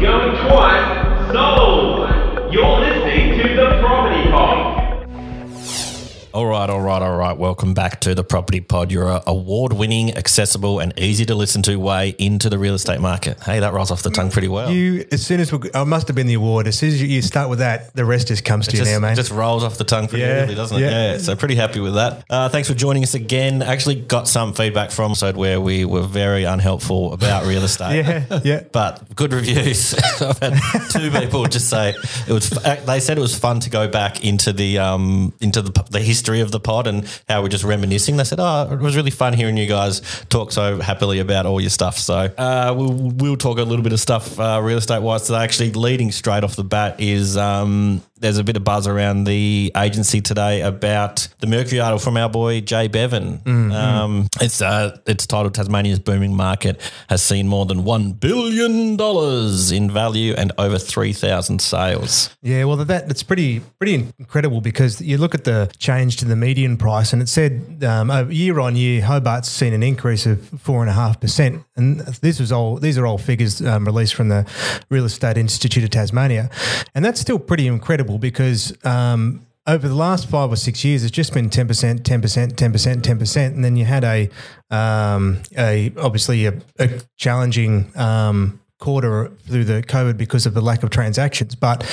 Going twice, sold. You're listening All right, all right, all right. Welcome back to the Property Pod, You're your award winning, accessible, and easy to listen to way into the real estate market. Hey, that rolls off the tongue pretty well. You, as soon as we, I must have been the award. As soon as you, you start with that, the rest just comes to you just, now, man. just rolls off the tongue pretty Yeah, easily, doesn't it? yeah. Yeah. So pretty happy with that. Uh, thanks for joining us again. Actually, got some feedback from episode where we were very unhelpful about real estate. yeah, yeah. But good reviews. I've had two people just say it was. They said it was fun to go back into the um into the, the history of the pod and how we're just reminiscing. They said, "Oh, it was really fun hearing you guys talk so happily about all your stuff." So uh, we'll we'll talk a little bit of stuff uh, real estate wise today. Actually, leading straight off the bat is um there's a bit of buzz around the agency today about the Mercury article from our boy Jay Bevan. Um, it's uh, it's titled "Tasmania's booming market has seen more than one billion dollars in value and over three thousand sales." Yeah, well, that that's pretty pretty incredible because you look at the change to the median price, and it said um, year on year, Hobart's seen an increase of four and a half percent, and this was all these are all figures um, released from the Real Estate Institute of Tasmania, and that's still pretty incredible because. Um, over the last five or six years, it's just been ten percent, ten percent, ten percent, ten percent, and then you had a, um, a obviously a, a challenging um, quarter through the COVID because of the lack of transactions. But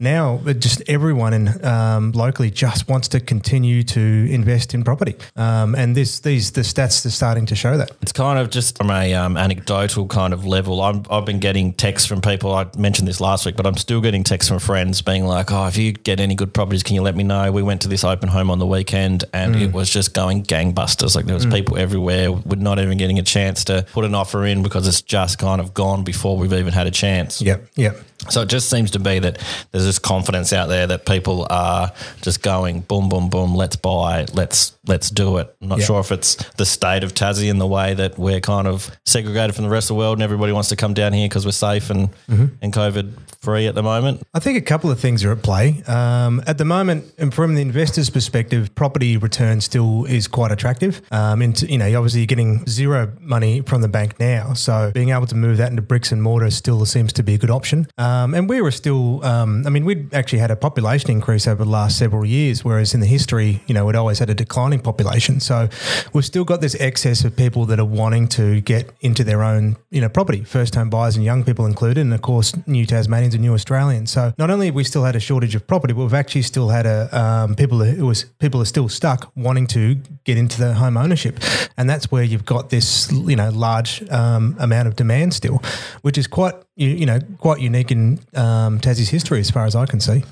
now, just everyone in um, locally just wants to continue to invest in property, um, and this these the stats are starting to show that. It's kind of just from a um, anecdotal kind of level. I'm, I've been getting texts from people. I mentioned this last week, but I'm still getting texts from friends being like, "Oh, if you get any good properties, can you let me know?" We went to this open home on the weekend, and it was just going gangbusters. Like there was people everywhere. We're not even getting a chance to put an offer in because it's just kind of gone before we've even had a chance. Yep, yep. So it just seems to be that there's this confidence out there that people are just going boom, boom, boom. Let's buy. Let's let's do it. I'm not Yeah. sure if it's the state of Tassie and the way that we're kind of segregated from the rest of the world, and everybody wants to come down here because we're safe and and COVID free at the moment. I think a couple of things are at play. Um, at the moment, and from the investor's perspective, property return still is quite attractive. Um, into, you know, obviously you're getting zero money from the bank now, so being able to move that into bricks and mortar still seems to be a good option. Um, and we were still, um, I mean, we'd actually had a population increase over the last several years, whereas in the history, you know, we'd always had a declining population. So we've still got this excess of people that are wanting to get into their own, you know, property, first home buyers and young people included, and of course, new Tasmanians and new Australians. So not only have we still had a shortage of property, but we've actually still had a um, people who was people are still stuck wanting to get into the home ownership, and that's where you've got this, you know, large um, amount of demand still, which is quite you, you know quite unique in um, Tassie's history as far as I can see.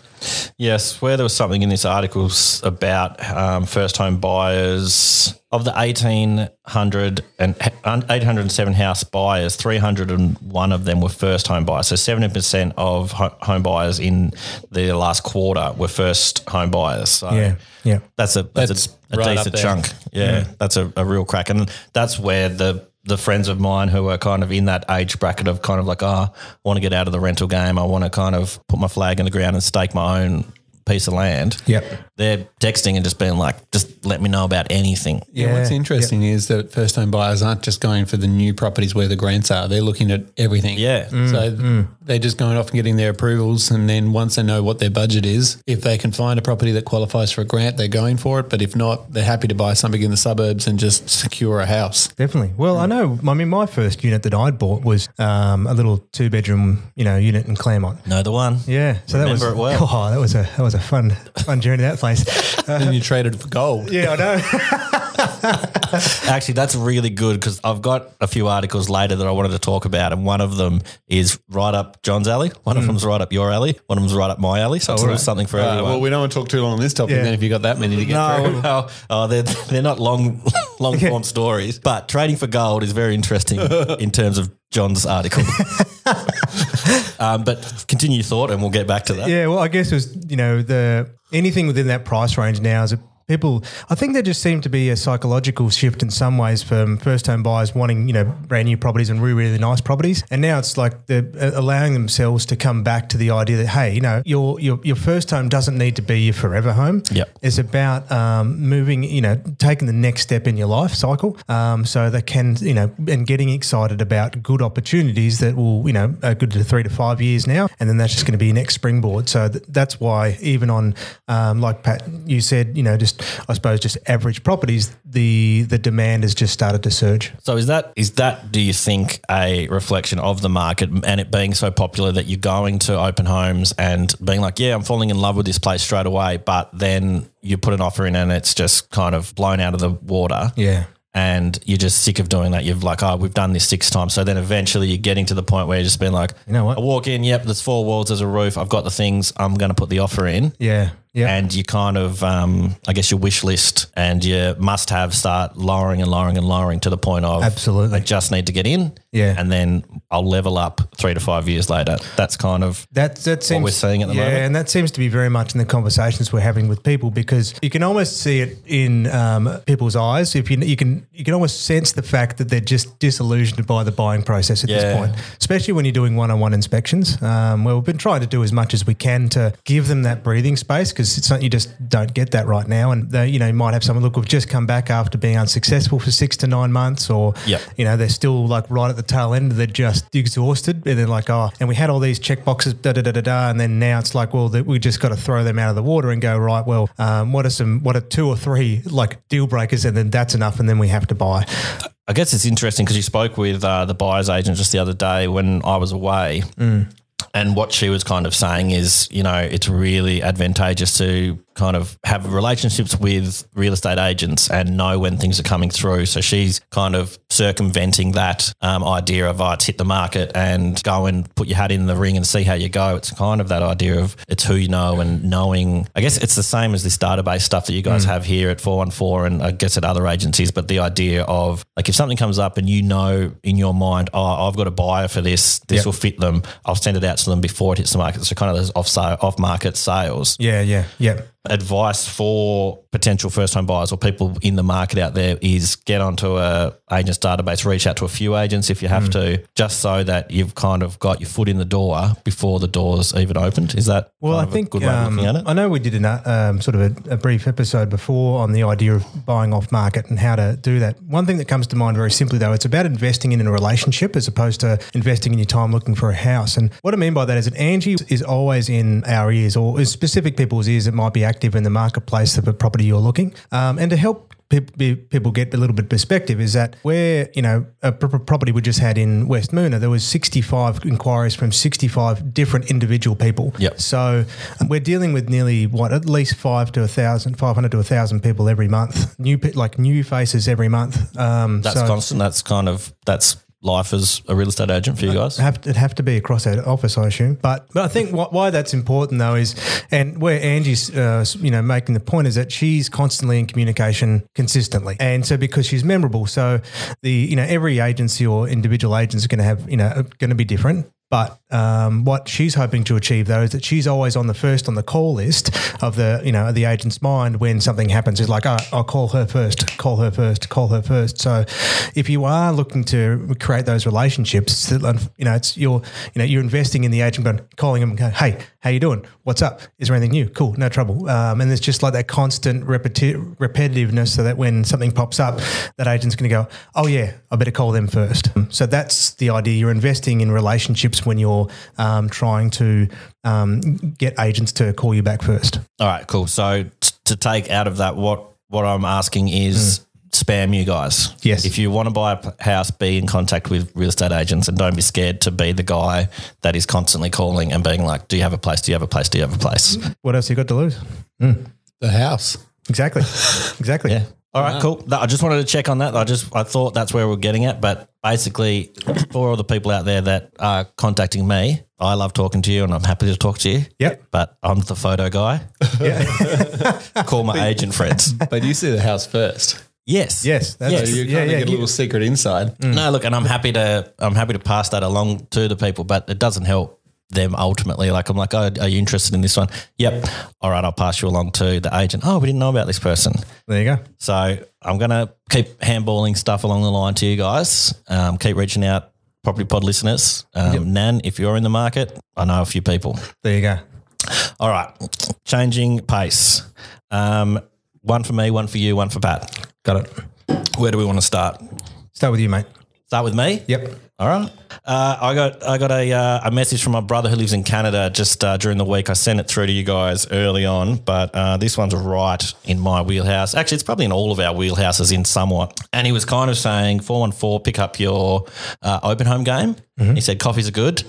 Yes, where there was something in this article about um, first home buyers of the 1800 and 807 house buyers, 301 of them were first home buyers. So 70% of home buyers in the last quarter were first home buyers. So Yeah, yeah. that's a that's, That's a, a right decent there. chunk. Yeah, that's a, a real crack, and that's where the the friends of mine who are kind of in that age bracket of kind of like, oh, I want to get out of the rental game. I want to kind of put my flag in the ground and stake my own piece of land. Yep. They're texting and just being like, just let me know about anything. Yeah, what's Yeah, interesting is that first home buyers aren't just going for the new properties where the grants are. They're looking at everything. Yeah. So they're just going off and getting their approvals. And then once they know what their budget is, if they can find a property that qualifies for a grant, they're going for it. But if not, they're happy to buy something in the suburbs and just secure a house. Definitely. Well, I know. I mean, my first unit that I'd bought was um, a little two bedroom, you know, unit in Claremont. Know the one. Yeah, so that was it well. Oh, that was a that was a fun fun journey to that place. Uh, And you traded for gold. yeah, I know. Actually, that's really good because I've got a few articles later that I wanted to talk about, and one of them is right up John's alley. One of them's right up your alley. One of them's right up my alley. So it's a little something for Uh, everyone. well, we don't want to talk too long on this topic Yeah. then if you got that many to get No, through. well, oh, they're they're not long long form stories, but trading for gold is very interesting in terms of John's article. Um, but continue your thought, and we'll get back to that. yeah, well, I guess it was you know the anything within that price range now is people, I think there just seemed to be a psychological shift in some ways from first home buyers wanting, you know, brand new properties and really, really nice properties. And now it's like they're uh, allowing themselves to come back to the idea that, hey, you know, your, your, your first home doesn't need to be your forever home. Yep. It's about um, moving, you know, taking the next step in your life cycle. Um, so they can, you know, and getting excited about good opportunities that will, you know, are good to three to five years now. And then that's just going to be your next springboard. So th- that's why even on, um, like Pat, you said, you know, just, I suppose, just average properties, the, the demand has just started to surge. So is that is that do you think a reflection of the market and it being so popular that you're going to open homes and being like, yeah, I'm falling in love with this place straight away, but then you put an offer in and it's just kind of blown out of the water. Yeah. And you're just sick of doing that. You've like, oh, we've done this six times. So then eventually you're getting to the point where you're just being like, You know what? I walk in, yep, there's four walls, there's a roof, I've got the things, I'm going to put the offer in. Yeah. Yeah. And you kind of, um, I guess, your wish list and your must have start lowering and lowering and lowering to the point of Absolutely. I just need to get in. Yeah. And then I'll level up three to five years later. That's kind of That that seems we're seeing at the moment. yeah, moment. and that seems to be very much in the conversations we're having with people because you can almost see it in um, people's eyes. If you you can you can almost sense the fact that they're just disillusioned by the buying process at Yeah. this point, especially when you're doing one-on-one inspections. Um, where we've been trying to do as much as we can to give them that breathing space because it's not you just don't get that right now, and they, you know you might have someone look we've just come back after being unsuccessful for six to nine months, or Yep. you know they're still like right at the tail end, they're just exhausted, and they're like, oh, and we had all these check boxes, da da da da da, and then now it's like, well, that we just got to throw them out of the water and go right. Well, um, what are some, what are two or three like deal breakers, and then that's enough, and then we have to buy. I guess it's interesting because you spoke with uh, the buyer's agent just the other day when I was away. And what she was kind of saying is, you know, it's really advantageous to kind of have relationships with real estate agents and know when things are coming through. So she's kind of circumventing that um, idea of, oh, it's hit the market and go and put your hat in the ring and see how you go. It's kind of that idea of it's who you know and knowing. I guess it's the same as this database stuff that you guys have here at 414 and I guess at other agencies, but the idea of like if something comes up and you know in your mind, oh, I've got a buyer for this, this Yep. will fit them, I'll send it out to them before it hits the market. So kind of those off, sale, off market sales Yeah, yeah, yeah. Advice for potential first home buyers or people in the market out there is get onto a agents database, reach out to a few agents if you have to, just so that you've kind of got your foot in the door before the doors even opened. Is that Well, I think good way of um, looking at it? I know we did a um, sort of a, a brief episode before on the idea of buying off market and how to do that. One thing that comes to mind very simply though, it's about investing in a relationship as opposed to investing in your time looking for a house. And what I mean by that is that Angie is always in our ears or specific people's ears that might be active in the marketplace of a property you're looking, um, and to help peop- people get a little bit perspective is that where you know a pro- property we just had in West Moonah, there was 65 inquiries from 65 different individual people. Yep. So um, we're dealing with nearly what at least five to a thousand, 500 to a thousand people every month. New like new faces every month. Um, That's so constant. That's kind of, that's life as a real estate agent for you guys. it'd have to be across our office, I assume. But but I think wh- why that's important though is, and where Angie's uh, you know making the point is that she's constantly in communication consistently, and so because she's memorable, so the you know every agency or individual agents are going to have you know going to be different. But um, what she's hoping to achieve, though, is that she's always on the first on the call list of the you know the agent's mind when something happens. Is like, oh, I'll call her first, call her first, call her first. So, if you are looking to create those relationships, um, you know, it's you're you know you're investing in the agent, going calling them, going, hey, how you doing? What's up? Is there anything new? Cool, no trouble. Um, and there's just like that constant repeti- repetitiveness, so that when something pops up, that agent's going to go, oh yeah, I better call them first. So that's the idea. You're investing in relationships when you're um, trying to um, get agents to call you back first. All right, cool. So t- to take out of that, what what I'm asking is spam you guys. Yes. If you want to buy a house, be in contact with real estate agents and don't be scared to be the guy that is constantly calling and being like, "Do you have a place? Do you have a place? Do you have a place?" What else you got to lose? The house. Exactly, exactly. Yeah. All right, cool. I just wanted to check on that. I just I thought that's where we're getting at, but basically, for all the people out there that are contacting me, I love talking to you and I'm happy to talk to you. Yep. But I'm the photo guy. Yeah. Call my agent friends. But you see the house first. Yes. Yes, that's- Yes. So you Yeah, kind of yeah, get a you- little secret inside. No, look, and I'm happy to I'm happy to pass that along to the people, but it doesn't help them ultimately. Like I'm like, oh, are you interested in this one? Yep. All right, I'll pass you along to the agent. Oh, we didn't know about this person. There you go. So I'm going to keep handballing stuff along the line to you guys. Um, keep reaching out, Property Pod listeners. Um, Nan, if you're in the market, I know a few people. There you go. All right, changing pace. Um, one for me, one for you, one for Pat. Got it. Where do we want to start? Start with you, mate. Start with me. Yep. All right. Uh, I got I got a uh, a message from my brother who lives in Canada just uh, during the week. I sent it through to you guys early on, but uh, this one's right in my wheelhouse. Actually, it's probably in all of our wheelhouses in somewhat. And he was kind of saying, four one four, pick up your uh, open home game. He said coffees are good,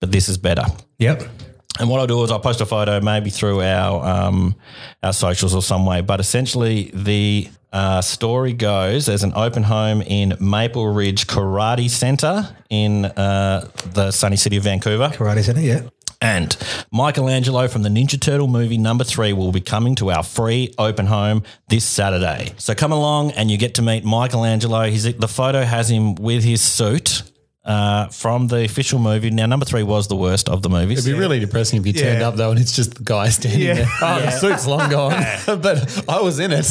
but this is better. Yep. And what I'll do is I'll post a photo maybe through our um, our socials or some way. But essentially, the uh, story goes there's an open home in Maple Ridge Karate Centre in uh, the sunny city of Vancouver. Karate Center. Yeah. And Michelangelo from the Ninja Turtle movie number three will be coming to our free open home this Saturday. So come along and you get to meet Michelangelo. He's, the photo has him with his suit. Uh, from the official movie. Now, number three was the worst of the movies. It'd be really depressing if you turned up though and it's just the guy standing Yeah. there. Oh, the suit's long gone, but I was in it.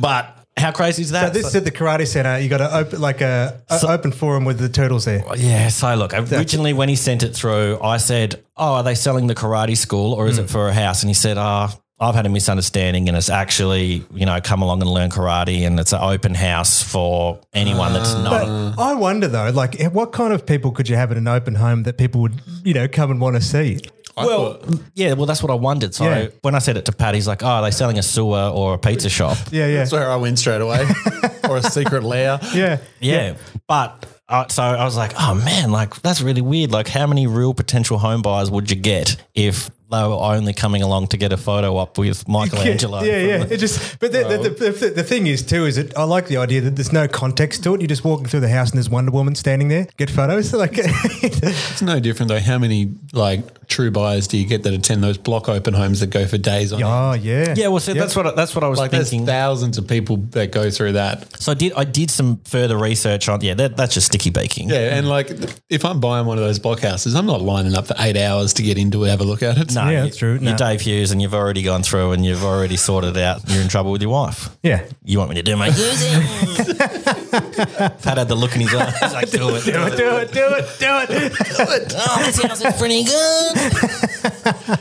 But how crazy is that? So this is at the Karate Center. You got to open like a, a open forum with the turtles there. yeah, so look, originally when he sent it through, I said, Oh, are they selling the karate school or is Hmm. it for a house? And he said, Oh, I've had a misunderstanding and it's actually, you know, come along and learn karate and it's an open house for anyone that's not. But I wonder though, like, what kind of people could you have in an open home that people would, you know, come and want to see? well, yeah, well, that's what I wondered. So Yeah. when I said it to Pat, he's like, Oh, are they selling a sewer or a pizza shop? Yeah, yeah, That's where I went straight away. or a secret lair. yeah, Yeah. But uh, so I was like, oh man, like that's really weird. Like, how many real potential home buyers would you get if they were only coming along to get a photo up with Michelangelo? Yeah, from yeah. the- It just, but the, the, the, the, the thing is too is that I like the idea that there's no context to it. You're just walking through the house and there's Wonder Woman standing there. Get photos. Like, It's no different though. How many like true buyers do you get that attend those block open homes that go for days on? end? oh yeah, Yeah, well, see, that's what I- that's what I was Like there's thinking. thousands of people that go through that. So I did I did some further research on yeah, that, that's just sticky baking. Yeah, and like if I'm buying one of those block houses, I'm not lining up for eight hours to get into it, have a look at it. No, Yeah, you- that's true. You're No. Dave Hughes, and you've already gone through, and you've already sorted out. You're in trouble with your wife. yeah. You want me to do my Pat had the look in his eye. He's like, do it, do it. Do it, do it, do it. do it. Oh, this house is pretty good.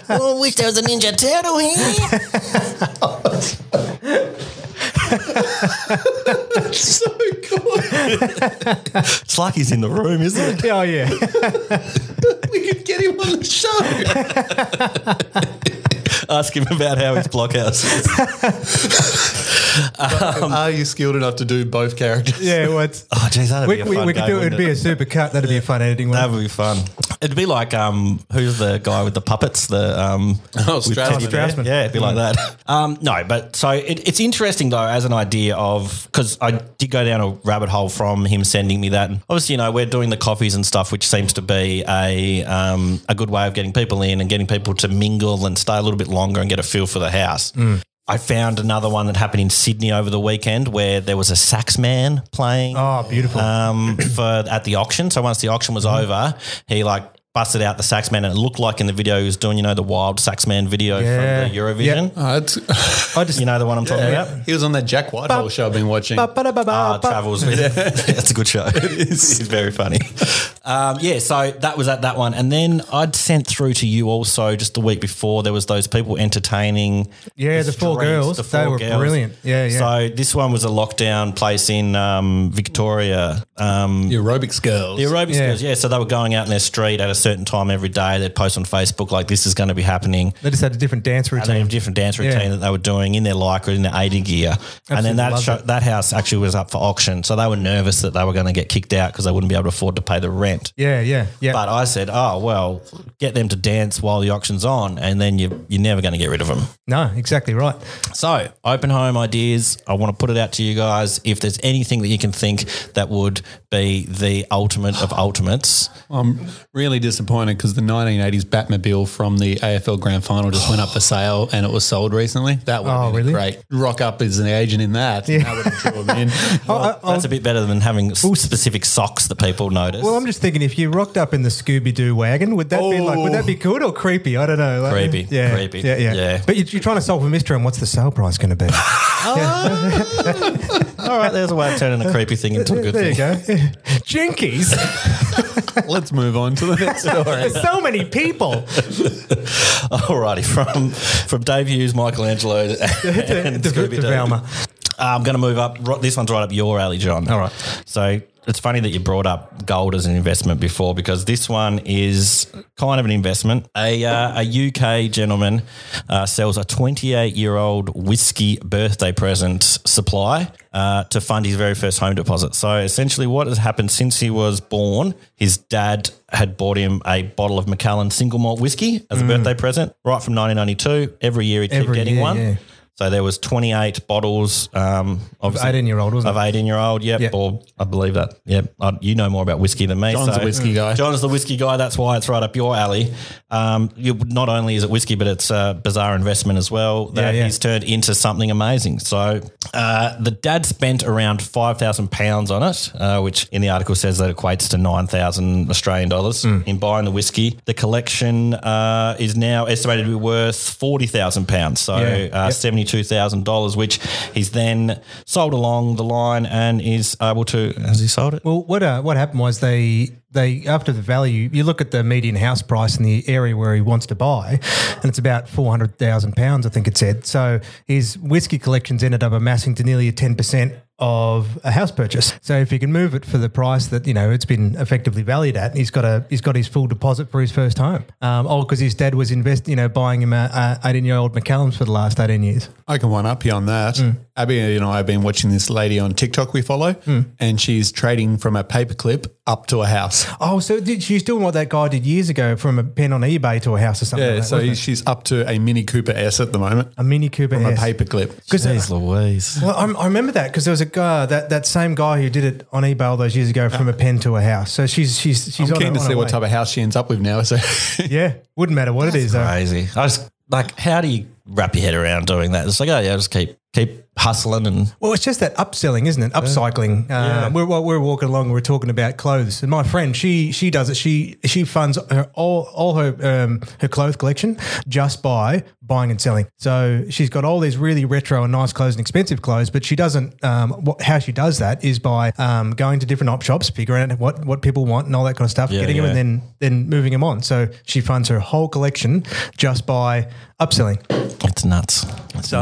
oh, wish there was a Ninja Turtle here. That's so good. It's like he's in the room, isn't it? Oh yeah. We could get him on the show. Ask him about how his blockhouse is. Are you skilled enough to do both characters? Yeah, well, it's, Oh, geez, that'd we, be a we, fun we could game, do it. wouldn't It'd be a super cut. That'd be a fun editing one. That would be fun. It'd be like um, who's the guy with the puppets? The um, Oh, with Strassman. Teddy Strassman. Yeah, it'd be like that. Um, no, but so it, it's interesting though as an idea of because I did go down a rabbit hole from him sending me that. And obviously, you know, we're doing the coffees and stuff, which seems to be a um, a good way of getting people in and getting people to mingle and stay a little bit longer and get a feel for the house. I found another one that happened in Sydney over the weekend where there was a sax man playing Oh, beautiful. um, for at the auction. So once the auction was over, he like busted out the sax man, and it looked like in the video he was doing, you know, the wild sax man video Yeah. from the Eurovision. Oh, it's, I just You know the one I'm talking about. he was on that Jack Whitehall show I've been watching. Ba-ba-da-ba-ba, Ah, travels with. That's a good show. it is. It's very funny. Um, yeah, so that was at that one, and then I'd sent through to you also just the week before. There was those people entertaining. Yeah, the four girls. They were brilliant. Yeah, yeah. So this one was a lockdown place in um, Victoria. Um, The aerobics girls. The aerobics Yeah. girls, yeah. So they were going out in their street at a certain time every day. They'd post on Facebook like this is going to be happening. They just had a different dance And they routine. have a different dance routine Yeah. that they were doing in their lycra, in their 80 gear. and then that show, that house actually was up for auction. So they were nervous that they were going to get kicked out because they wouldn't be able to afford to pay the rent. yeah, yeah, yeah. But I said, oh, well, get them to dance while the auction's on and then you, you're never going to get rid of them. no, exactly right. So, open home ideas. I want to put it out to you guys. If there's anything that you can think that would be the ultimate of ultimates, I'm really disappointed because the 1980s Batmobile from the AFL Grand Final just went up for sale and it was sold recently. That would have Oh, been really? great. Rock up as an agent in that. and That would have drawn me in. Oh, I- I- uh, that's oh. a bit better than having s- specific socks that people notice. Well, I'm just just thinking, if you rocked up in the Scooby Doo wagon, would that be like? Would that be oh. good or creepy? I don't know. Like, Creepy. Yeah, Creepy. Yeah, yeah. Yeah. But you- you're trying to solve a mystery, and what's the sale price going to be? All right, there's a way of turning a creepy thing into a good there you go. Jinkies. Let's move on to the next story. There's so many people. Alrighty, from from Dave Hughes, Michelangelo, and to, to Doo. I'm going to move up. This one's right up your alley, John. All right. So it's funny that you brought up gold as an investment before because this one is kind of an investment. A, uh, a UK gentleman uh, sells a 28 year old whiskey birthday present supply uh, to fund his very first home deposit. So essentially, what has happened since he was born, his dad had bought him a bottle of Macallan single malt whiskey as a birthday present right from 1992. Every year he kept Mm. Every getting year, one. yeah. So there was 28 bottles um, of 18-year-old, wasn't of it? 18 year old. Yep, Yep. or I believe that. Yep, I, you know more about whiskey than me. John's so- a whiskey guy. John's the whiskey guy. That's why it's right up your alley. Um, you, not only is it whiskey, but it's a bizarre investment as well that Yeah, yeah. he's turned into something amazing. So uh, the dad spent around five thousand pounds on it, uh, which in the article says that equates to nine thousand Australian dollars Hmm. in buying the whiskey. The collection uh, is now estimated to be worth forty thousand pounds. So Yeah, uh, yep. seventy-two thousand dollars, which he's then sold along the line and is able to. Has he sold it? Well, what uh, what happened was they they after the value, you look at the median house price in the area where he wants to buy, and it's about four hundred thousand pounds, I think it said. So his whiskey collections ended up amassing to nearly a ten percent of a house purchase. So if he can move it for the price that you know it's been effectively valued at, he's got a he's got his full deposit for his first home. Um, all because his dad was invest you know buying him a eighteen year old Macallans for the last eighteen years. I can one up you on that. Mm. Abby and I have been watching this lady on TikTok we follow, Mm. and she's trading from a paperclip up to a house. Oh, so did, she's doing what that guy did years ago from a pen on eBay to a house or something. Yeah, like so wasn't it? she's up to a Mini Cooper S at the moment a Mini Cooper from a S. paperclip. Because Jeez Louise. Well, I, I remember that because there was a guy uh, that, that same guy who did it on eBay all those years ago from a pen to a house. So she's she's she's I'm on keen a- to on see a what way. type of house she ends up with now. So Yeah, wouldn't matter what it is. though. Crazy. I just like, how do you wrap your head around doing that? It's like, oh yeah, I just keep keep hustling and Well, it's just that upselling, isn't it? Upcycling. Uh, we're, we're we're walking along. We're talking about clothes, and my friend, she she does it. She she funds her all all her um, her clothes collection just by buying and selling. So she's got all these really retro and nice clothes and expensive clothes, but she doesn't. Um, what, how she does that is by um, going to different op shops, figuring out what what people want and all that kind of stuff, Yeah, getting them, and then then moving them on. So she funds her whole collection just by upselling. it's nuts. So,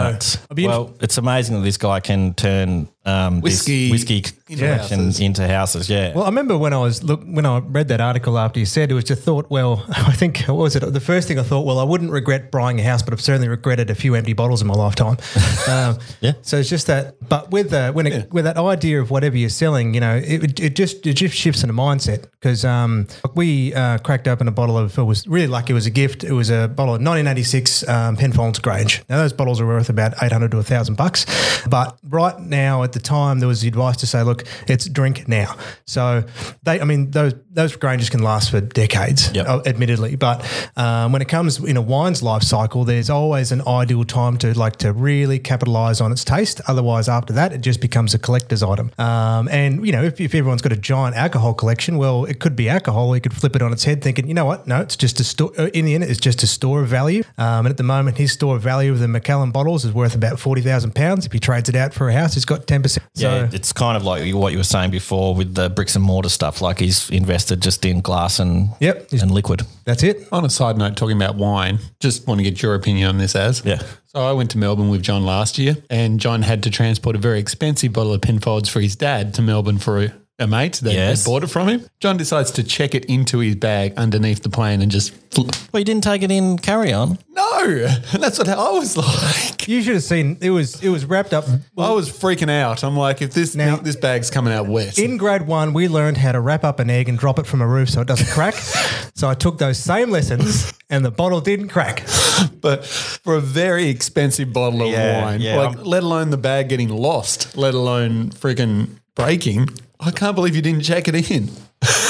Well, it's amazing that this guy can turn um, Whiskey whiskey into collection houses. into houses. Yeah. Well, I remember when I was look when I read that article after you said it was just thought. Well, I think what was it? The first thing I thought, well, I wouldn't regret buying a house, but I've certainly regretted a few empty bottles in my lifetime. um, Yeah. So it's just that. But with uh, when it, with that idea of whatever you're selling, you know, it, it just it just shifts in a mindset because um, we uh, cracked open a bottle of. It was really lucky. It was a gift. It was a bottle of 1986 um, Penfolds Grange. Now those bottles are worth about 800 to 1,000 bucks. But right now, at the time, there was the advice to say, look, it's drink now. So they, I mean, those those Granges can last for decades, Yep. uh, admittedly. But um, when it comes in a wine's life cycle, there's always an ideal time to like to really capitalize on its taste. Otherwise, after that, it just becomes a collector's item. Um, and you know, if, if everyone's got a giant alcohol collection, well, it could be alcohol. You could flip it on its head, thinking, you know what? No, it's just a store. uh, In the end, it's just a store of value. Um, and at the moment, his store of value of the Macallan bottles is worth about forty thousand pounds. If he trades it out for a house, he's got ten percent. yeah, So it's kind of like what you were saying before with the bricks and mortar stuff. Like he's invested just in glass and Yep. and liquid. that's it. on a side note, talking about wine, just want to get your opinion on this, as Yeah. So I went to Melbourne with John last year, and John had to transport a very expensive bottle of Penfolds for his dad to Melbourne for a, a mate that Yes. bought it from him. John decides to check it into his bag underneath the plane and just fl- Well, you didn't take it in carry on. no. That's what I was like. You should have seen it was it was wrapped up. I was freaking out. I'm like, if this Now- this bag's coming out wet. In grade one, we learned how to wrap up an egg and drop it from a roof so it doesn't crack. so I took those same lessons, and the bottle didn't crack. but for a very expensive bottle of Yeah, wine, yeah, like I'm- let alone the bag getting lost, let alone freaking breaking. I can't believe you didn't check it in.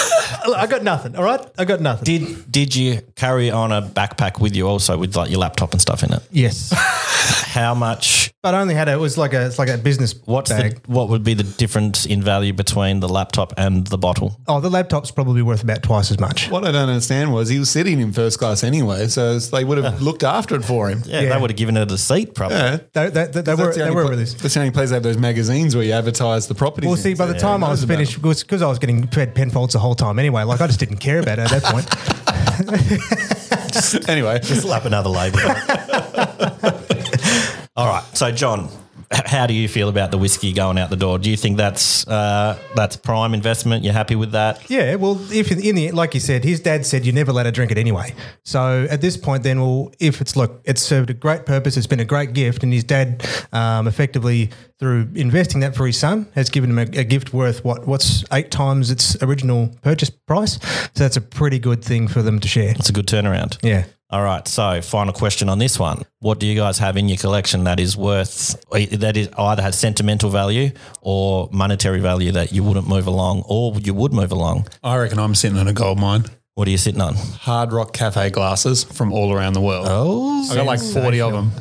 look, I got nothing. All right, I got nothing. Did did you carry on a backpack with you also with like your laptop and stuff in it? yes, How much? but I only had a, it was like a it's like a business What's bag. the what would be the difference in value between the laptop and the bottle? oh, the laptop's probably worth about twice as much. What I don't understand was he was sitting in first class anyway, so it's- they would have looked after it for him. Yeah, Yeah. they would have given it a seat probably. Yeah. They, they, they, they That's were, the they only were pla- really. That's the only place they have those magazines where you advertise the property. Well, see, by the So, time yeah, I was finished, because I was getting fed Penfolds the whole time anyway. Like I just didn't care about it at that point. Anyway, Slap another label. All right. So, John, how do you feel about the whiskey going out the door? Do you think that's uh, that's prime investment? You're happy with that? Yeah, well, if in the like you said, his dad said you never let her drink it anyway. So at this point, then, well, if it's look, it's served a great purpose, it's been a great gift, and his dad, um, effectively through investing that for his son, has given him a, a gift worth what what's eight times its original purchase price. So that's a pretty good thing for them to share. It's a good turnaround. Yeah. All right. So, final question on this one: What do you guys have in your collection that is worth that is either has sentimental value or monetary value that you wouldn't move along, or you would move along? I reckon I'm sitting on a gold mine. What are you sitting on? Hard Rock Cafe glasses from all around the world. Oh, I got like 40 of them.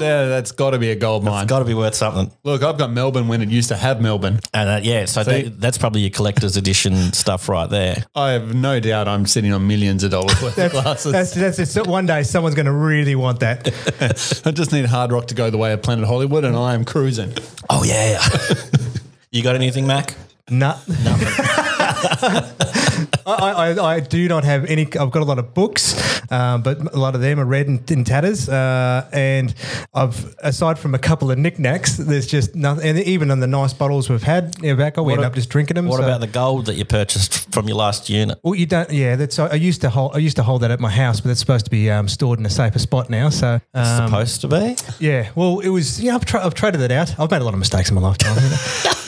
There, that's got to be a gold mine. got to be worth something. Look, I've got Melbourne when it used to have Melbourne. And uh, yeah, so See? that, that's probably your collector's edition stuff right there. I have no doubt I'm sitting on millions of dollars worth of glasses. That's, that's it. One day someone's going to really want that. I just need Hard Rock to go the way of Planet Hollywood and I am cruising. Oh yeah. you got anything, Mac? Nah. I, I, I do not have any. I've got a lot of books, um, but a lot of them are red and in tatters. Uh, and I've, aside from a couple of knickknacks, there's just nothing. And even on the nice bottles we've had, you know, Vaco, we end a- up just drinking them. What so- about the gold that you purchased from your last unit? Well, you don't. Yeah, that's. I used to hold. I used to hold that at my house, but it's supposed to be um, stored in a safer spot now. So, um, Supposed to be. yeah. Well, it was. Yeah, I've, tra- I've traded that out. I've made a lot of mistakes in my lifetime.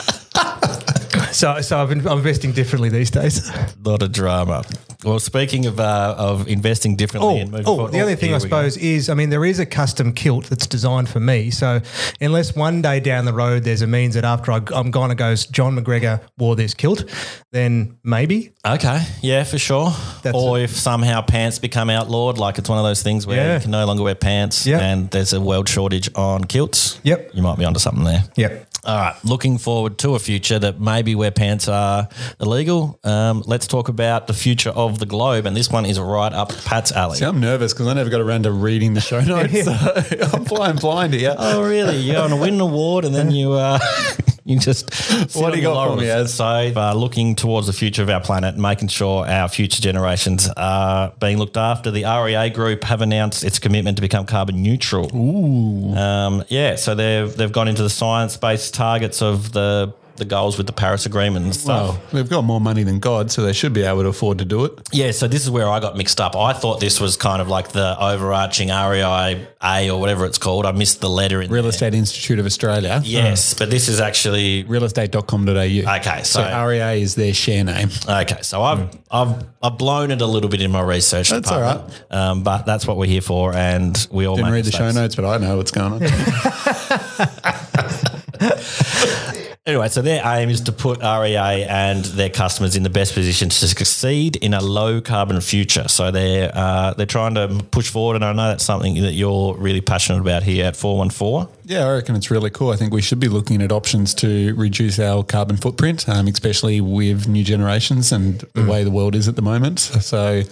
so, so I've been, I'm investing differently these days. A lot of drama. Well, speaking of uh, of investing differently Oh, and moving oh forward, the only thing I we go. suppose is, I mean, there is a custom kilt that's designed for me. So, unless one day down the road there's a means that after I, I'm gone, it goes, John McGregor wore this kilt, then maybe. Okay, yeah, for sure. That's or it. if somehow pants become outlawed, like it's one of those things where Yeah. you can no longer wear pants, Yeah. and there's a world shortage on kilts. Yep. you might be onto something there. Yep. All right, looking forward to a future that maybe where pants are illegal. Um, let's talk about the future of the globe, and this one is right up Pat's alley. See, I'm nervous because I never got around to reading the show notes. So I'm flying blind here. Oh, really? You're going to win an award, and then you uh, you just What do you got for me, laurels. So, uh, looking towards the future of our planet, making sure our future generations are being looked after. The REA Group have announced its commitment to become carbon neutral. Ooh, um, yeah. So they've they've gone into the science based targets of the the goals with the Paris Agreement and stuff. Well, they've got more money than God, so they should be able to afford to do it. Yeah, so this is where I got mixed up. I thought this was kind of like the overarching REI A or whatever it's called. I missed the letter in Real there. Estate Institute of Australia. Yes, but this is actually Realestate.com.au. Okay, so- so REA is their share name. Okay, so I've I've I've blown it a little bit in my research That's all department, um, but that's what we're here for, and we all Didn't read the show notes, but I know what's going on. Anyway, so their aim is to put REA and their customers in the best position to succeed in a low carbon future. So they're uh, they're trying to push forward, and I know that's something that you're really passionate about here at Four One Four. Yeah, I reckon it's really cool. I think we should be looking at options to reduce our carbon footprint, um, especially with new generations and the way the world is at the moment. So,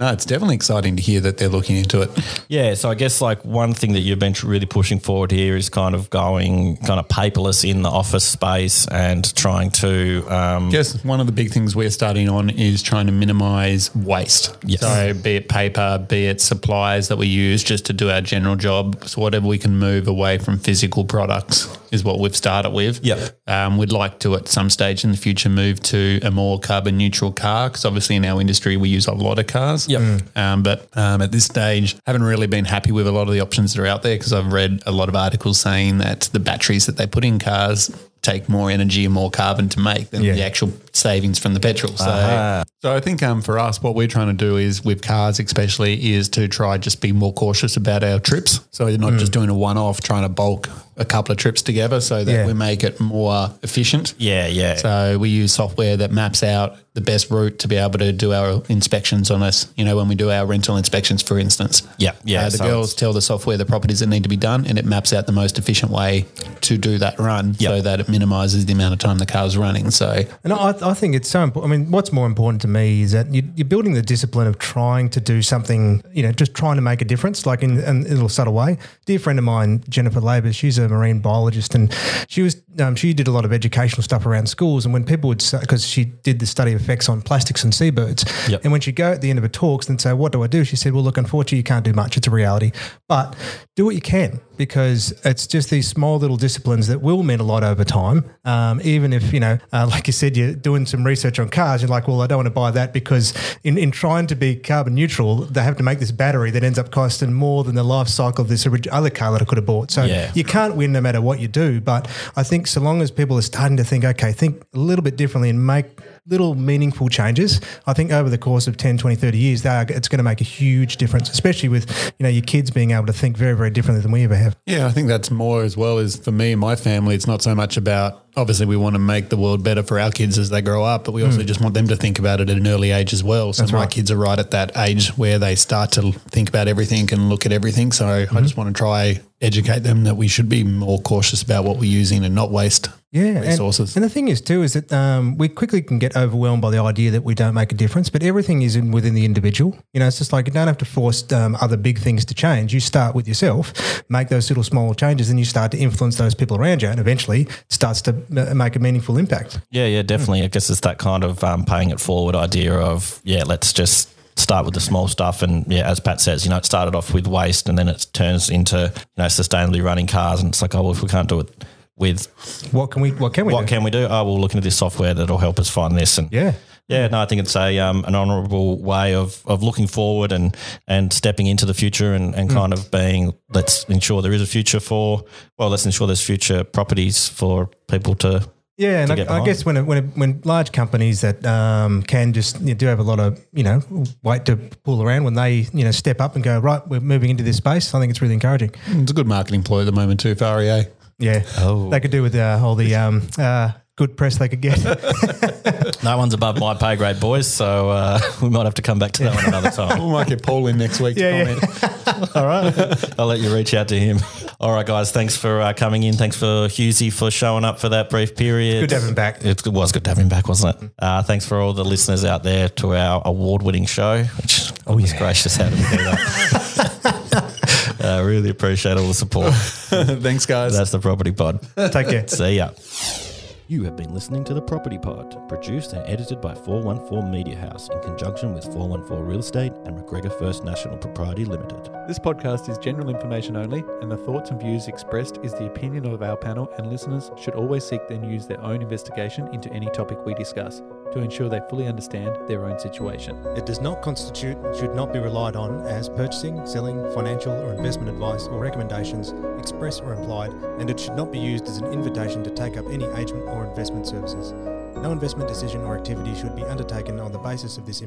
no, it's definitely exciting to hear that they're looking into it. Yeah, so I guess like one thing that you've been really pushing forward here is kind of going kind of paperless in the office space and trying to um, Yes, one of the big things we're starting on is trying to minimize waste. Yes. So, be it paper, be it supplies that we use just to do our general job. So, whatever we can move away from physical products is what we've started with. Yep. Um, we'd like to, at some stage in the future, move to a more carbon neutral car because obviously in our industry we use a lot of cars. Yep. Um, but um, at this stage, haven't really been happy with a lot of the options that are out there because I've read a lot of articles saying that the batteries that they put in cars take more energy and more carbon to make than Yeah. the actual savings from the petrol. So, So I think um, for us, what we're trying to do is with cars, especially, is to try just be more cautious about our trips. So you're not just doing a one-off, trying to bulk a couple of trips together, so that Yeah. we make it more efficient. Yeah, yeah. So we use software that maps out the best route to be able to do our inspections on us. You know, when we do our rental inspections, for instance. Yeah, yeah, Uh, the so girls tell the software the properties that need to be done, and it maps out the most efficient way to do that run, Yep. so that it minimises the amount of time the car's running. So And I, I think it's so important. I mean, what's more important to me is that you, you're building the discipline of trying to do something, you know, just trying to make a difference, like in, in a little subtle way. Dear friend of mine, Jennifer Lavers, she's a marine biologist, and she was um, she did a lot of educational stuff around schools. And when people would say, because she did the study of effects on plastics and seabirds, Yep. and when she'd go at the end of her talks and say, "What do I do?" She said, "Well, look, unfortunately, you can't do much. It's a reality, but do what you can because it's just these small little disciplines that will mean a lot over time. Um, even if you know, uh, like you said, you're doing some research on cars, you're like, well, I don't want to buy that because in, in trying to be carbon neutral, they have to make this battery that ends up costing more than the life cycle of this other car that I could have bought. So Yeah. you can't win no matter what you do. But I think so long as people are starting to think, okay, think a little bit differently and make little meaningful changes, I think over the course of 10, 20, 30 years, are, it's going to make a huge difference, especially with, you know, your kids being able to think very, very differently than we ever have. Yeah, I think that's more as well as for me and my family. It's not so much about obviously we want to make the world better for our kids as they grow up, but we also hmm. just want them to think about it at an early age as well. So my right. kids are right at that age where they start to think about everything and look at everything. So I mm-hmm. just want to try educate them that we should be more cautious about what we're using and not waste yeah, resources. And, the thing is too is that um, we quickly can get overwhelmed by the idea that we don't make a difference, but everything is in within the individual. You know, it's just like you don't have to force um, other big things to change. You start with yourself, make those little small changes, and you start to influence those people around you, and eventually it starts to uh, make a meaningful impact. Yeah, yeah, definitely. I guess it's that kind of um, paying it forward idea of yeah, let's just start with the small stuff. And yeah, as Pat says, you know, it started off with waste, and then it turns into you know sustainably running cars, and it's like, oh, well, if we can't do it with What can we? What can we? what do? can we do? Oh, we'll look into this software that'll help us find this. And Yeah. yeah, no, I think it's a um, an honourable way of of looking forward and and stepping into the future and, Mm. and kind of being let's ensure there is a future for well, let's ensure there's future properties for people to Yeah, and I, I guess when it, when it, when large companies that um, can just you know, do have a lot of you know weight to pull around when they you know step up and go right, we're moving into this space. I think it's really encouraging. it's a good marketing ploy at the moment too for REA. Yeah, Oh. they could do with uh, all the um, uh, good press they could get. No one's above my pay grade, boys. So uh, we might have to come back to that one another time. We might get Paul in next week to Yeah, yeah. comment. All right, I'll let you reach out to him. All right, guys. Thanks for uh, coming in. Thanks for Husey for showing up for that brief period. Good to have him back. It was good to have him back, wasn't it? Uh, thanks for all the listeners out there to our award-winning show. Which oh was gracious, how did we do that? I really appreciate all the support. Thanks, guys. That's the Property Pod. Take care. See ya. You have been listening to The Property Pod, produced and edited by 414 Media House in conjunction with 414 Real Estate and McGregor First National Propriety Limited. This podcast is general information only, and the thoughts and views expressed is the opinion of our panel, and listeners should always seek and use their own investigation into any topic we discuss to ensure they fully understand their own situation. It does not constitute, should not be relied on as purchasing, selling, financial or investment advice or recommendations, express or implied, and it should not be used as an invitation to take up any agent or investment services. No investment decision or activity should be undertaken on the basis of this